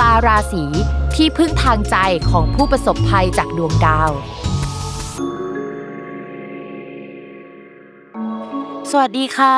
ตาราศีที่พึ่งทางใจของผู้ประสบภัยจากดวงดาว สวัสดีค่ะ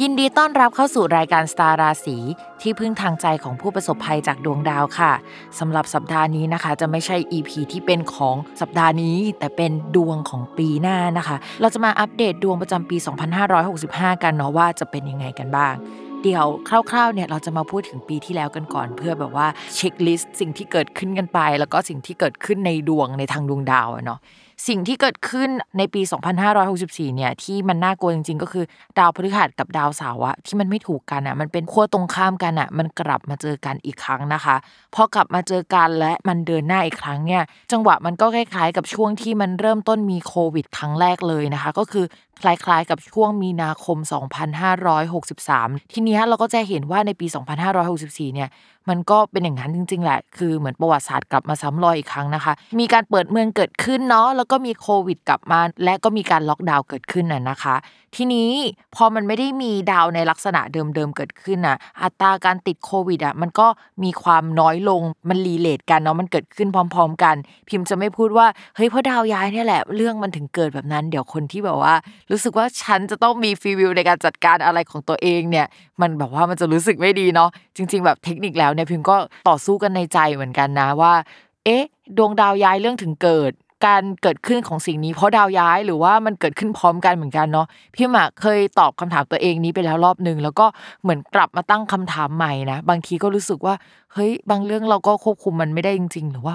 ยินดีต้อนรับเข้าสู่รายการสตาร์ราศีที่พึ่งทางใจของผู้ประสบภัยจากดวงดาวค่ะสำหรับสัปดาห์นี้นะคะ จะไม่ใช่ EP ที่เป็นของสัปดาห์นี้ แต่เป็นดวงของปีหน้านะคะ เราจะมาอัปเดตดวงประจำปี 2565 กันเนาะว่าจะเป็นยังไงกันบ้าง เดี๋ยวคร่าวๆเนี่ยเราจะมาพูดถึงปีที่แล้วกันก่อน เพื่อแบบว่าเช็คลิสต์สิ่งที่เกิดขึ้นกันไป แล้วก็สิ่งที่เกิดขึ้นในดวงในทางดวงดาวเนาะ สิ่งที่เกิดขึ้นในปี 2564 เนี่ยที่มันน่ากลัวจริง ๆ ก็คือดาวพฤหัสกับดาวเสาร์อะที่มันไม่ถูกกันอะมันเป็นขั้วตรงข้ามกันอะมันกลับมาเจอกันอีกครั้งนะคะพอกลับมาเจอกันและมันเดินหน้าอีกครั้งเนี่ยจังหวะมันก็คล้ายๆ กับช่วงที่มันเริ่มต้นมีโควิด ครั้งแรกเลยนะคะ ก็คือคล้ายๆ กับช่วงมีนาคม 2563 ทีนี้เราก็จะเห็นว่าในปี 2564 เนี่ยมันก็เป็นอย่างนั้นจริง ๆ แหละ คือเหมือนประวัติศาสตร์กลับมาซ้ำรอยอีกครั้งนะคะ มีการเปิดเมืองเกิดขึ้นเนาะ แล้วก็มีโควิดกลับมา และก็มีการล็อกดาวน์เกิดขึ้นน่ะนะคะ ทีนี้พอมันไม่ได้มีดาวในลักษณะเดิมๆเกิดขึ้นน่ะ อัตราการติดโควิดอะมันก็มีความน้อยลงมันรีเลทกันเนาะมันเกิดขึ้นพร้อม ๆ กัน พิมพ์จะไม่พูดว่าเฮ้ยเพราะดาวย้ายเนี่ยแหละเรื่องมันถึงเกิดแบบนั้น เดี๋ยวคนที่แบบว่า รู้สึกว่าฉันจะต้องมีฟีวิวในการจัดการอะไรของตัวเองเนี่ย มันแบบว่ามันจะรู้สึกไม่ดีเนาะจริง ๆ แบบเทคนิคแล้วเนี่ยพิมพ์ก็ต่อสู้กันในใจเหมือนกันนะว่า เอ๊ะ ดวงดาวย้ายเรื่องถึงเกิด การเกิดขึ้นของสิ่งนี้เพราะดาวย้ายหรือว่ามันเกิดขึ้นพร้อมกันเหมือนกันเนาะพี่หมากเคยตอบคำถามตัวเองนี้ไปแล้วรอบนึง แล้วก็เหมือนกลับมาตั้งคำถามใหม่นะบางทีก็รู้สึกว่าเฮ้ยบางเรื่องเราก็ควบคุมมันไม่ได้จริง ๆ หรือว่า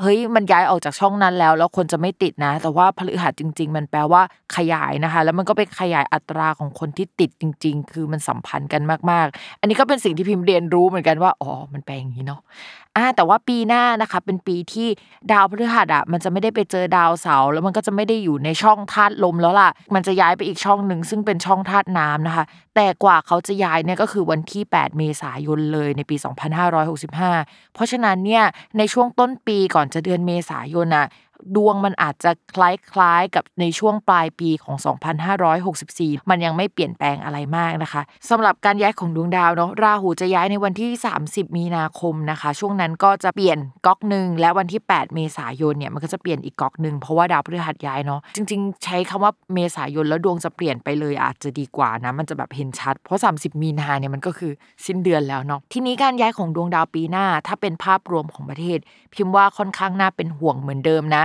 เฮ้ยมันย้ายออกจากช่องนั้นแล้ว แล้วคนจะไม่ติดนะ แต่ว่าพฤหัสจริง ๆ มันแปลว่าขยายนะคะ แล้วมันก็ไปขยายอัตราของคนที่ติดจริง ๆ คือมันสัมพันธ์กันมากๆ อันนี้ก็เป็นสิ่งที่พิมพ์เรียนรู้เหมือนกันว่าอ๋อมันแปลอย่างนี้เนาะอ่าแต่ว่าปีหน้านะคะเป็นปีที่ดาวพฤหัสอะมันจะไม่ได้ไปเจอดาวเสาร์แล้วมันก็จะไม่ได้อยู่ในช่องธาตุลมแล้วล่ะ มันจะย้ายไปอีกช่องหนึ่งซึ่งเป็นช่องธาตุน้ำนะคะ แต่กว่าเขาจะย้ายเนี่ยก็คือวันที่ 8 เมษายนเลยในปี 2565 เพราะฉะนั้นเนี่ยในช่วงต้นปีก่อนจะเดือนเมษายนน่ะ ดวงมันอาจจะคล้ายๆกับในช่วงปลายปีของ 2564 มันยังไม่เปลี่ยนแปลงอะไรมากนะคะสำหรับการย้ายของดวงดาวเนาะราหูจะย้ายในวันที่ 30 มีนาคมนะคะ ช่วงนั้นก็จะเปลี่ยนก๊อกหนึ่งและวันที่ 8 เมษายนเนี่ยมันก็จะเปลี่ยนอีกก๊อกหนึ่งเพราะว่าดาวพฤหัสย้ายเนาะจริง ๆ ใช้คำว่าเมษายนแล้วดวงจะเปลี่ยนไปเลยอาจจะดีกว่านะมันจะแบบเห็นชัด เพราะ 30 มีนาเนี่ยมันก็คือสิ้นเดือนแล้วเนาะทีนี้การย้ายของดวงดาวปีหน้า ถ้าเป็นภาพรวมของประเทศ พิมพ์ว่าค่อนข้างน่าเป็นห่วงเหมือนเดิมนะ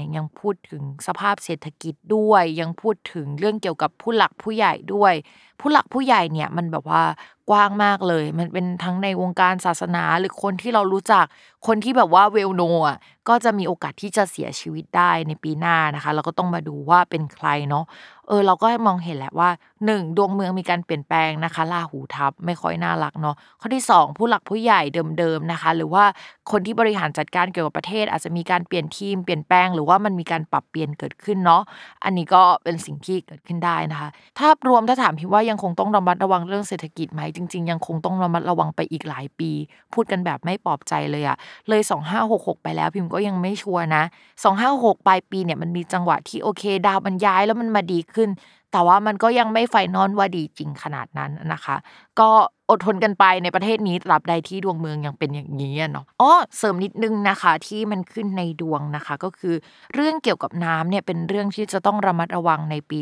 เนี่ยยังพูดถึงสภาพเศรษฐกิจด้วย ยังพูดถึงเรื่องเกี่ยวกับผู้หลักผู้ใหญ่ด้วย ผู้หลักผู้ใหญ่เนี่ยมันแบบว่ากว้างมากเลย มันเป็นทั้งในวงการศาสนาหรือคนที่เรารู้จักคนที่แบบว่าเวลโนอะก็จะมีโอกาสที่จะเสียชีวิตได้ในปีหน้านะคะ เราก็ต้องมาดูว่าเป็นใครเนาะเออเราก็มองเห็นแหละว่า 1. ดวงเมืองมีการเปลี่ยนแปลงนะคะลาหูทับไม่ค่อยน่ารักเนาะข้อที่ 2 ผู้หลักผู้ใหญ่เดิมๆนะคะ หรือว่าคนที่บริหารจัดการเกี่ยวกับประเทศ อาจจะมีการเปลี่ยนทีมเปลี่ยนแปลงหรือว่ามันมีการปรับเปลี่ยนเกิดขึ้นเนาะอันนี้ก็เป็นสิ่งที่เกิดขึ้นได้นะคะ ถ้ารวมถ้าถามพี่ว่ายังคงต้องระมัดระวังเรื่องเศรษฐกิจไหมจริง ๆ ยังคงต้องระมัดระวังไปอีกหลายปี พูดกันแบบไม่ปลอบใจเลยอะเลย 2566 ไปแล้วพิมก็ยังไม่ชัวร์นะ 2566 ปลายปีเนี่ยมันมีจังหวะที่โอเค ดาวมันย้ายแล้วมันมาดีขึ้น แต่ว่ามันก็ยังไม่ไฟนอลว่าดีจริงขนาดนั้นนะคะ ก็อดทนกันไปในประเทศนี้ตราบใดที่ดวงเมืองยังเป็นอย่างนี้เนาะอ๋อเสริมนิดนึงนะคะที่มันขึ้นในดวงนะคะ ก็คือเรื่องเกี่ยวกับน้ำเนี่ยเป็นเรื่องที่จะต้องระมัดระวังในปี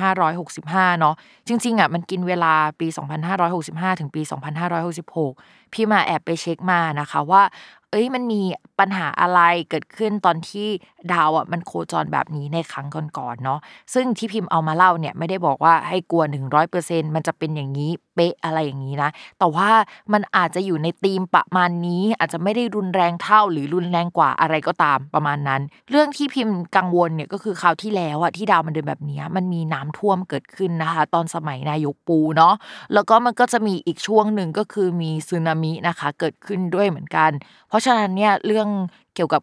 2565 เนาะจริงๆอะมันกินเวลาปี 2565 ถึงปี 2566 พี่มาแอบไปเช็คมานะคะว่า เอ้ยมันมีปัญหาอะไรเกิดขึ้นตอนที่ดาวอะมันโคจรแบบนี้ในครั้งก่อนๆเนาะซึ่งที่พิมพ์เอามาเล่าเนี่ยไม่ได้บอกว่าให้กลัว100%มันจะเป็นอย่างนี้เป๊ะอะไรอย่างนี้นะ แต่ว่ามันอาจจะอยู่ในธีมประมาณนี้ อาจจะไม่ได้รุนแรงเท่าหรือรุนแรงกว่าอะไรก็ตามประมาณนั้น เรื่องที่พิมพ์กังวลเนี่ยก็คือคราวที่แล้วอะที่ดาวมันเดินแบบนี้มันมีน้ำท่วมเกิดขึ้นนะคะ ตอนสมัยนายกปูเนาะแล้วก็มันก็จะมีอีกช่วงหนึ่งก็คือมีสึนามินะคะ เกิดขึ้นด้วยเหมือนกัน เพราะฉะนั้นเนี่ยเรื่องเกี่ยวกับ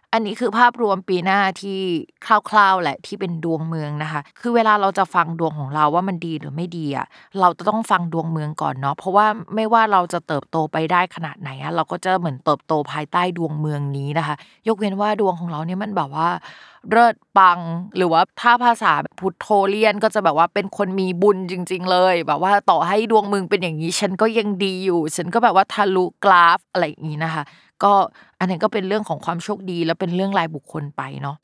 อันนี้คือภาพรวมปีหน้าที่คร่าวๆแหละที่เป็นดวงเมืองนะคะ คือเวลาเราจะฟังดวงของเราว่ามันดีหรือไม่ดีอะเราจะต้องฟังดวงเมืองก่อนเนาะเพราะว่าไม่ว่าเราจะเติบโตไปได้ขนาดไหนอะเราก็จะเหมือนเติบโตภายใต้ดวงเมืองนี้นะคะ ยกเว้นว่าดวงของเราเนี่ยมันแบบว่าเลิศปังหรือว่าถ้าภาษาพุทโธเลียนก็จะแบบว่าเป็นคนมีบุญจริง ๆ เลย แบบว่าต่อให้ดวงมึงเป็นอย่างนี้ ฉันก็ยังดีอยู่ ฉันก็แบบว่าทะลุกราฟอะไรอย่างนี้นะคะ ก็อันนี้ก็เป็นเรื่องของความโชคดี แล้วเป็นเรื่องรายบุคคลไปเนาะ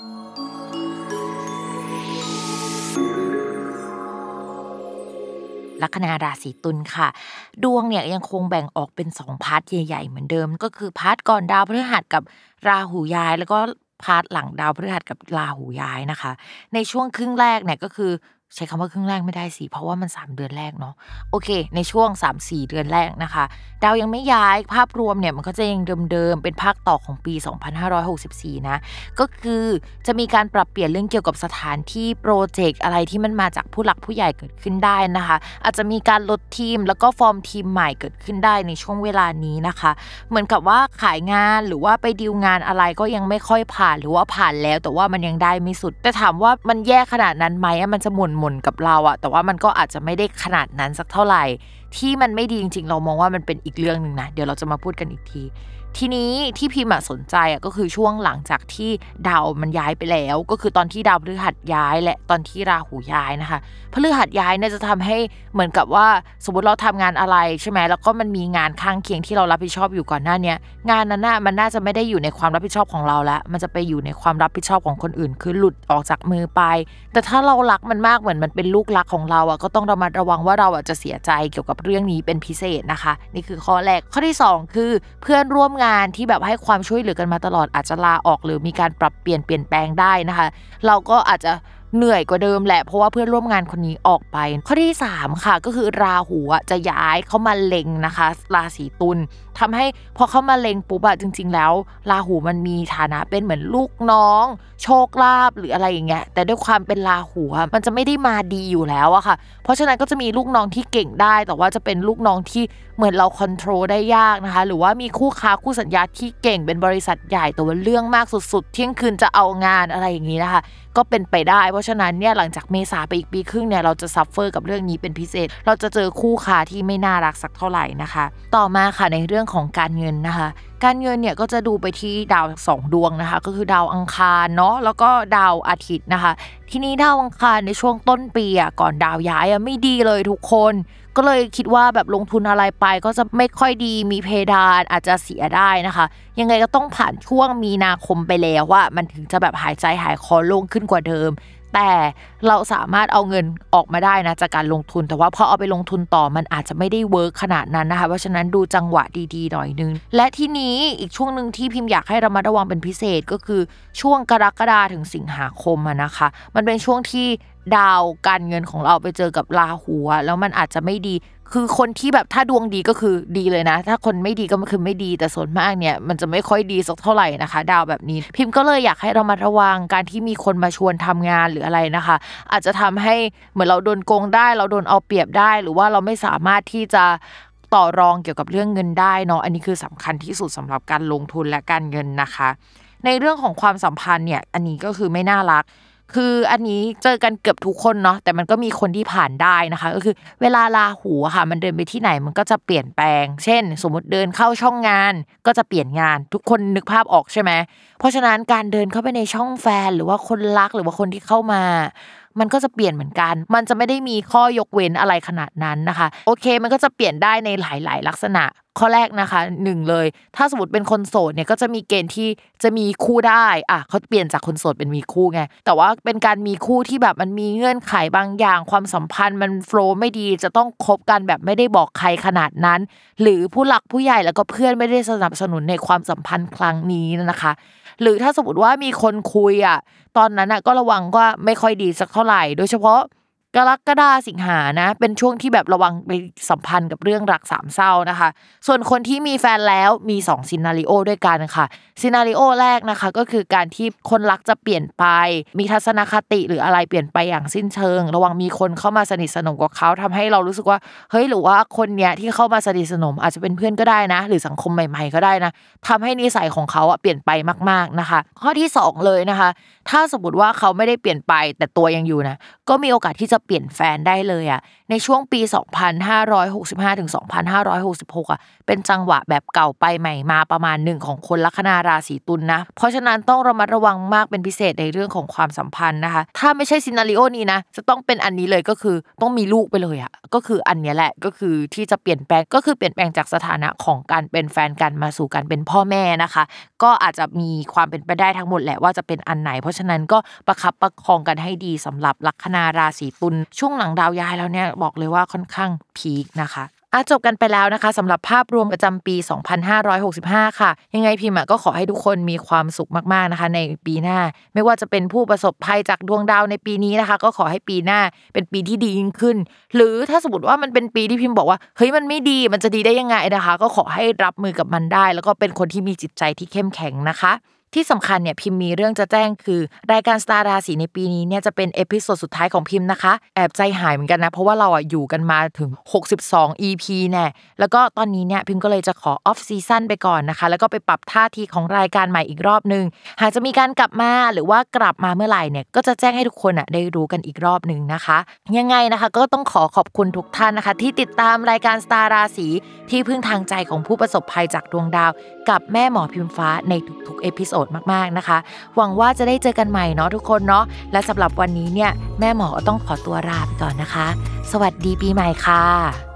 ลัคนาราศีตุลค่ะ ดวงเนี่ยยังคงแบ่งออกเป็นสอง part ใหญ่ๆเหมือนเดิม ก็คือ part ก่อนดาวพฤหัสกับราหูย้าย แล้วก็ part หลังดาวพฤหัสกับราหูย้ายนะคะ ในช่วงครึ่งแรกเนี่ยก็คือ ใช้คำว่าครึ่งแรกไม่ได้สิ เพราะว่ามัน 3 เดือนแรกเนาะโอเค ในช่วง 3-4 เดือนแรกนะคะ ดาวยังไม่ย้ายภาพรวมเนี่ย มันก็จะยังเดิมๆ เป็นภาคต่อของปี 2564 นะ ก็คือจะมีการปรับเปลี่ยนเรื่องเกี่ยวกับสถานที่โปรเจกต์อะไรที่มันมาจากผู้หลักผู้ใหญ่เกิดขึ้นได้นะคะ อาจจะมีการลดทีมแล้วก็ฟอร์มทีมใหม่เกิดขึ้นได้ในช่วงเวลานี้นะคะ เหมือนกับว่าขายงานหรือว่าไปดีลงานอะไรก็ยังไม่ค่อยผ่านหรือว่าผ่านแล้ว แต่ว่ามันยังได้ไม่สุด แต่ถามว่ามันแย่ขนาดนั้นไหมมันจะหม่นมนกับเราอะแต่ว่ามันก็อาจจะไม่ได้ขนาดนั้นสักเท่าไหร่ ที่มันไม่ดีจริง ๆ เรามองว่ามันเป็นอีกเรื่องหนึ่งนะ เดี๋ยวเราจะมาพูดกันอีกที ทีนี้ที่พิมพ์สนใจอะก็คือช่วงหลังจากที่ดาวมันย้ายไปแล้ว ก็คือตอนที่ดาวพฤหัสย้าย และตอนที่ราหูย้ายนะคะพฤหัสย้ายเนี่ยจะทำให้เหมือนกับว่าสมมติเราทำงานอะไรใช่ไหมแล้วก็มันมีงานข้างเคียงที่เรารับผิดชอบอยู่ก่อนหน้านี้งานนั้นน่ะมันน่าจะไม่ได้อยู่ในความรับผิดชอบของเราแล้วมันจะไปอยู่ในความรับผิดชอบของคนอื่น คือหลุดออกจากมือไป แต่ถ้าเรารักมันมากเหมือนมันเป็นลูกรักของเราอะก็ต้องระมัดระวังว่าเราอะจะเสียใจเกี่ยวกับเรื่องนี้เป็นพิเศษนะคะ นี่คือข้อแรกข้อที่ 2 คือเพื่อนร่วมงานที่แบบให้ความช่วยเหลือกันมาตลอดอาจจะลาออกหรือมีการปรับเปลี่ยนเปลี่ยนแปลงได้นะคะ เราก็อาจจะเหนื่อยกว่าเดิมแหละเพราะว่าเพื่อนร่วมงานคนนี้ออกไป ข้อที่ 3 ค่ะ ก็คือราหูจะย้ายเข้ามาเล็งนะคะ ราศีตุลทำให้พอเข้ามาเล็งปุ๊บอะจริง ๆ แล้ว ราหูมันมีฐานะเป็นเหมือนลูกน้องโชคลาภหรืออะไรอย่างเงี้ยแต่ด้วยความเป็นราหูมันจะไม่ได้มาดีอยู่แล้วอะค่ะ เพราะฉะนั้นก็จะมีลูกน้องที่เก่งได้ แต่ว่าจะเป็นลูกน้องที่เหมือนเราคอนโทรลได้ยากนะคะ หรือว่ามีคู่ค้าคู่สัญญาที่เก่งเป็นบริษัทใหญ่แต่ว่าเรื่องมากสุดๆ เที่ยงคืนจะเอางานอะไรอย่างนี้นะคะ ก็เป็นไปได้ เพราะฉะนั้นเนี่ยหลังจากเมษาไปอีกปีครึ่งเนี่ยเราจะ suffer กับเรื่องนี้เป็นพิเศษ เราจะเจอคู่ค้าที่ไม่น่ารักสักเท่าไหร่นะคะ ต่อมาค่ะในเรื่องของการเงินนะคะ การเงินเนี่ยก็จะดูไปที่ดาวสองดวงนะคะ ก็คือดาวอังคารเนาะแล้วก็ดาวอาทิตย์นะคะ ทีนี้ดาวอังคารในช่วงต้นปีอะก่อนดาวย้ายอะไม่ดีเลยทุกคน ก็เลยคิดว่าแบบลงทุนอะไรไปก็จะไม่ค่อยดีมีเพดานอาจจะเสียได้นะคะ ยังไงก็ต้องผ่านช่วงมีนาคมไปแล้วว่ามันถึงจะแบบหายใจหายคอโล่งขึ้นกว่าเดิม แต่เราสามารถเอาเงินออกมาได้นะจากการลงทุน แต่ว่าพอเอาไปลงทุนต่อมันอาจจะไม่ได้ work ขนาดนั้นนะคะ เพราะฉะนั้นดูจังหวะดีๆหน่อยนึง และที่นี้อีกช่วงหนึ่งที่พิมพ์อยากให้เรามาระวังเป็นพิเศษก็คือช่วงกรกฎาถึงสิงหาคมนะคะ มันเป็นช่วงที่ดาวการเงินของเราไปเจอกับราหูแล้วมันอาจจะไม่ดี คือคนที่แบบถ้าดวงดีก็คือดีเลยนะ ถ้าคนไม่ดีก็คือไม่ดีแต่ส่วนมากเนี่ย มันจะไม่ค่อยดีสักเท่าไหร่นะคะ ดาวแบบนี้ พิมพ์ก็เลยอยากให้เรามาระวังการที่มีคนมาชวนทำงานหรืออะไรนะคะ อาจจะทำให้เหมือนเราโดนโกงได้ เราโดนเอาเปรียบได้ หรือว่าเราไม่สามารถที่จะต่อรองเกี่ยวกับเรื่องเงินได้เนาะอันนี้คือสำคัญที่สุดสำหรับการลงทุนและการเงินนะคะ ในเรื่องของความสัมพันธ์เนี่ยอันนี้ก็คือไม่น่ารัก คืออันนี้เจอกันเกือบทุกคนเนาะแต่มันก็มีคนที่ผ่านได้นะคะ ก็คือ เวลาลาหูค่ะ มันเดินไปที่ไหนมันก็จะเปลี่ยนแปลง เช่น สมมติเดินเข้าช่องงาน ก็จะเปลี่ยนงาน ทุกคนนึกภาพออกใช่ไหมเพราะฉะนั้นการเดินเข้าไปในช่องแฟน หรือว่าคนรักหรือว่าคนที่เข้ามา มันก็จะเปลี่ยนเหมือนกัน มันจะไม่ได้มีข้อยกเว้นอะไรขนาดนั้นนะคะ โอเค มันก็จะเปลี่ยนได้ในหลาย ๆ ลักษณะข้อแรกนะคะหนึ่งเลย ถ้าสมมติเป็นคนโสดเนี่ยก็จะมีเกณฑ์ที่จะมีคู่ได้อะเขาเปลี่ยนจากคนโสดเป็นมีคู่ไงแต่ว่าเป็นการมีคู่ที่แบบมันมีเงื่อนไขบางอย่าง ความสัมพันธ์มันโฟล์ไม่ดีจะต้องคบกันแบบไม่ได้บอกใครขนาดนั้น หรือผู้หลักผู้ใหญ่แล้วก็เพื่อนไม่ได้สนับสนุนในความสัมพันธ์ครั้งนี้นะคะ หรือถ้าสมมติว่ามีคนคุยอะตอนนั้นอะก็ระวังว่าไม่ค่อยดีสักเท่าไหร่ โดยเฉพาะ กรกฎาสิงหานะ เป็นช่วงที่แบบระวังไปสัมพันธ์กับเรื่องรักสามเศร้านะคะ ส่วนคนที่มีแฟนแล้วมี2 scenario ด้วยกันค่ะ scenario แรกนะคะ ก็คือการที่คนรักจะเปลี่ยนไป มีทัศนคติหรืออะไรเปลี่ยนไปอย่างสิ้นเชิง ระวังมีคนเข้ามาสนิทสนมกับเขาทำให้เรารู้สึกว่าเฮ้ยหรือว่าคนเนี้ยที่เข้ามาสนิทสนมอาจจะเป็นเพื่อนก็ได้นะ หรือสังคมใหม่ ๆ ก็ได้นะทำให้นิสัยของเขาอะเปลี่ยนไปมาก ๆนะคะ ข้อที่ 2 เลยนะคะ ถ้าสมมติว่าเขาไม่ได้เปลี่ยนไปแต่ตัวยังอยู่นะ ก็มีโอกาสที่จะเปลี่ยนแฟนได้เลยอะในช่วงปี 2565ถึง2566อะเป็นจังหวะแบบเก่าไปใหม่มาประมาณหนึ่งของคนลัคนาราศีตุลนนะ เพราะฉะนั้นต้องระมัดระวังมากเป็นพิเศษในเรื่องของความสัมพันธ์นะคะ ถ้าไม่ใช่ซินารีโอนี้นะ จะต้องเป็นอันนี้เลยก็คือต้องมีลูกไปเลยอะก็คืออันนี้แหละก็คือที่จะเปลี่ยนแปลงก็คือเปลี่ยนแปลงจากสถานะของการเป็นแฟนกันมาสู่การเป็นพ่อแม่นะคะ ก็อาจจะมีความเป็นไปได้ทั้งหมดแหละว่าจะเป็นอันไหน เพราะฉะนั้นก็ประคับประคองกันให้ดีสำหรับลัคนาราศีตุลช่วงหลังดาวย้ายแล้วเนี่ยบอกเลยว่าค่อนข้างพีคนะคะ อะจบกันไปแล้วนะคะสำหรับภาพรวมประจำปี 2565 ค่ะ ยังไงพิมพ์ก็ขอให้ทุกคนมีความสุขมากๆนะคะ ในปีหน้า ไม่ว่าจะเป็นผู้ประสบภัยจากดวงดาวในปีนี้นะคะ ก็ขอให้ปีหน้าเป็นปีที่ดียิ่งขึ้น หรือถ้าสมมติว่ามันเป็นปีที่พิมพ์บอกว่าเฮ้ยมันไม่ดีมันจะดีได้ยังไงนะคะ ก็ขอให้รับมือกับมันได้ แล้วก็เป็นคนที่มีจิตใจที่เข้มแข็งนะคะ ที่สำคัญเนี่ยพิมพ์มีเรื่องจะแจ้งคือ รายการสตาร์ราศีในปีนี้เนี่ยจะเป็น episode สุดท้ายของพิมพ์นะคะ แอบใจหายเหมือนกันนะ เพราะว่าเราอะอยู่กันมาถึง 62 EP แน่ะแล้วก็ตอนนี้เนี่ยพิมพ์ก็เลยจะขอ off season ไปก่อนนะคะ แล้วก็ไปปรับท่าทีของรายการใหม่อีกรอบนึง หากจะมีการกลับมาหรือว่ากลับมาเมื่อไหร่เนี่ยก็จะแจ้งให้ทุกคนอะได้รู้กันอีกรอบหนึ่งนะคะ ยังไงนะคะก็ต้องขอขอบคุณทุกท่านนะคะ ที่ติดตามรายการสตาร์ราศีที่พึ่งทางใจของผู้ประสบภัยจากดวงดาว กับแม่หมอพิมฟ้าในทุกๆ episode มากๆนะคะ หวังว่าจะได้เจอกันใหม่เนาะทุกคนเนาะและสำหรับวันนี้เนี่ยแม่หมอต้องขอตัวลาไปก่อนนะคะ สวัสดีปีใหม่ค่ะ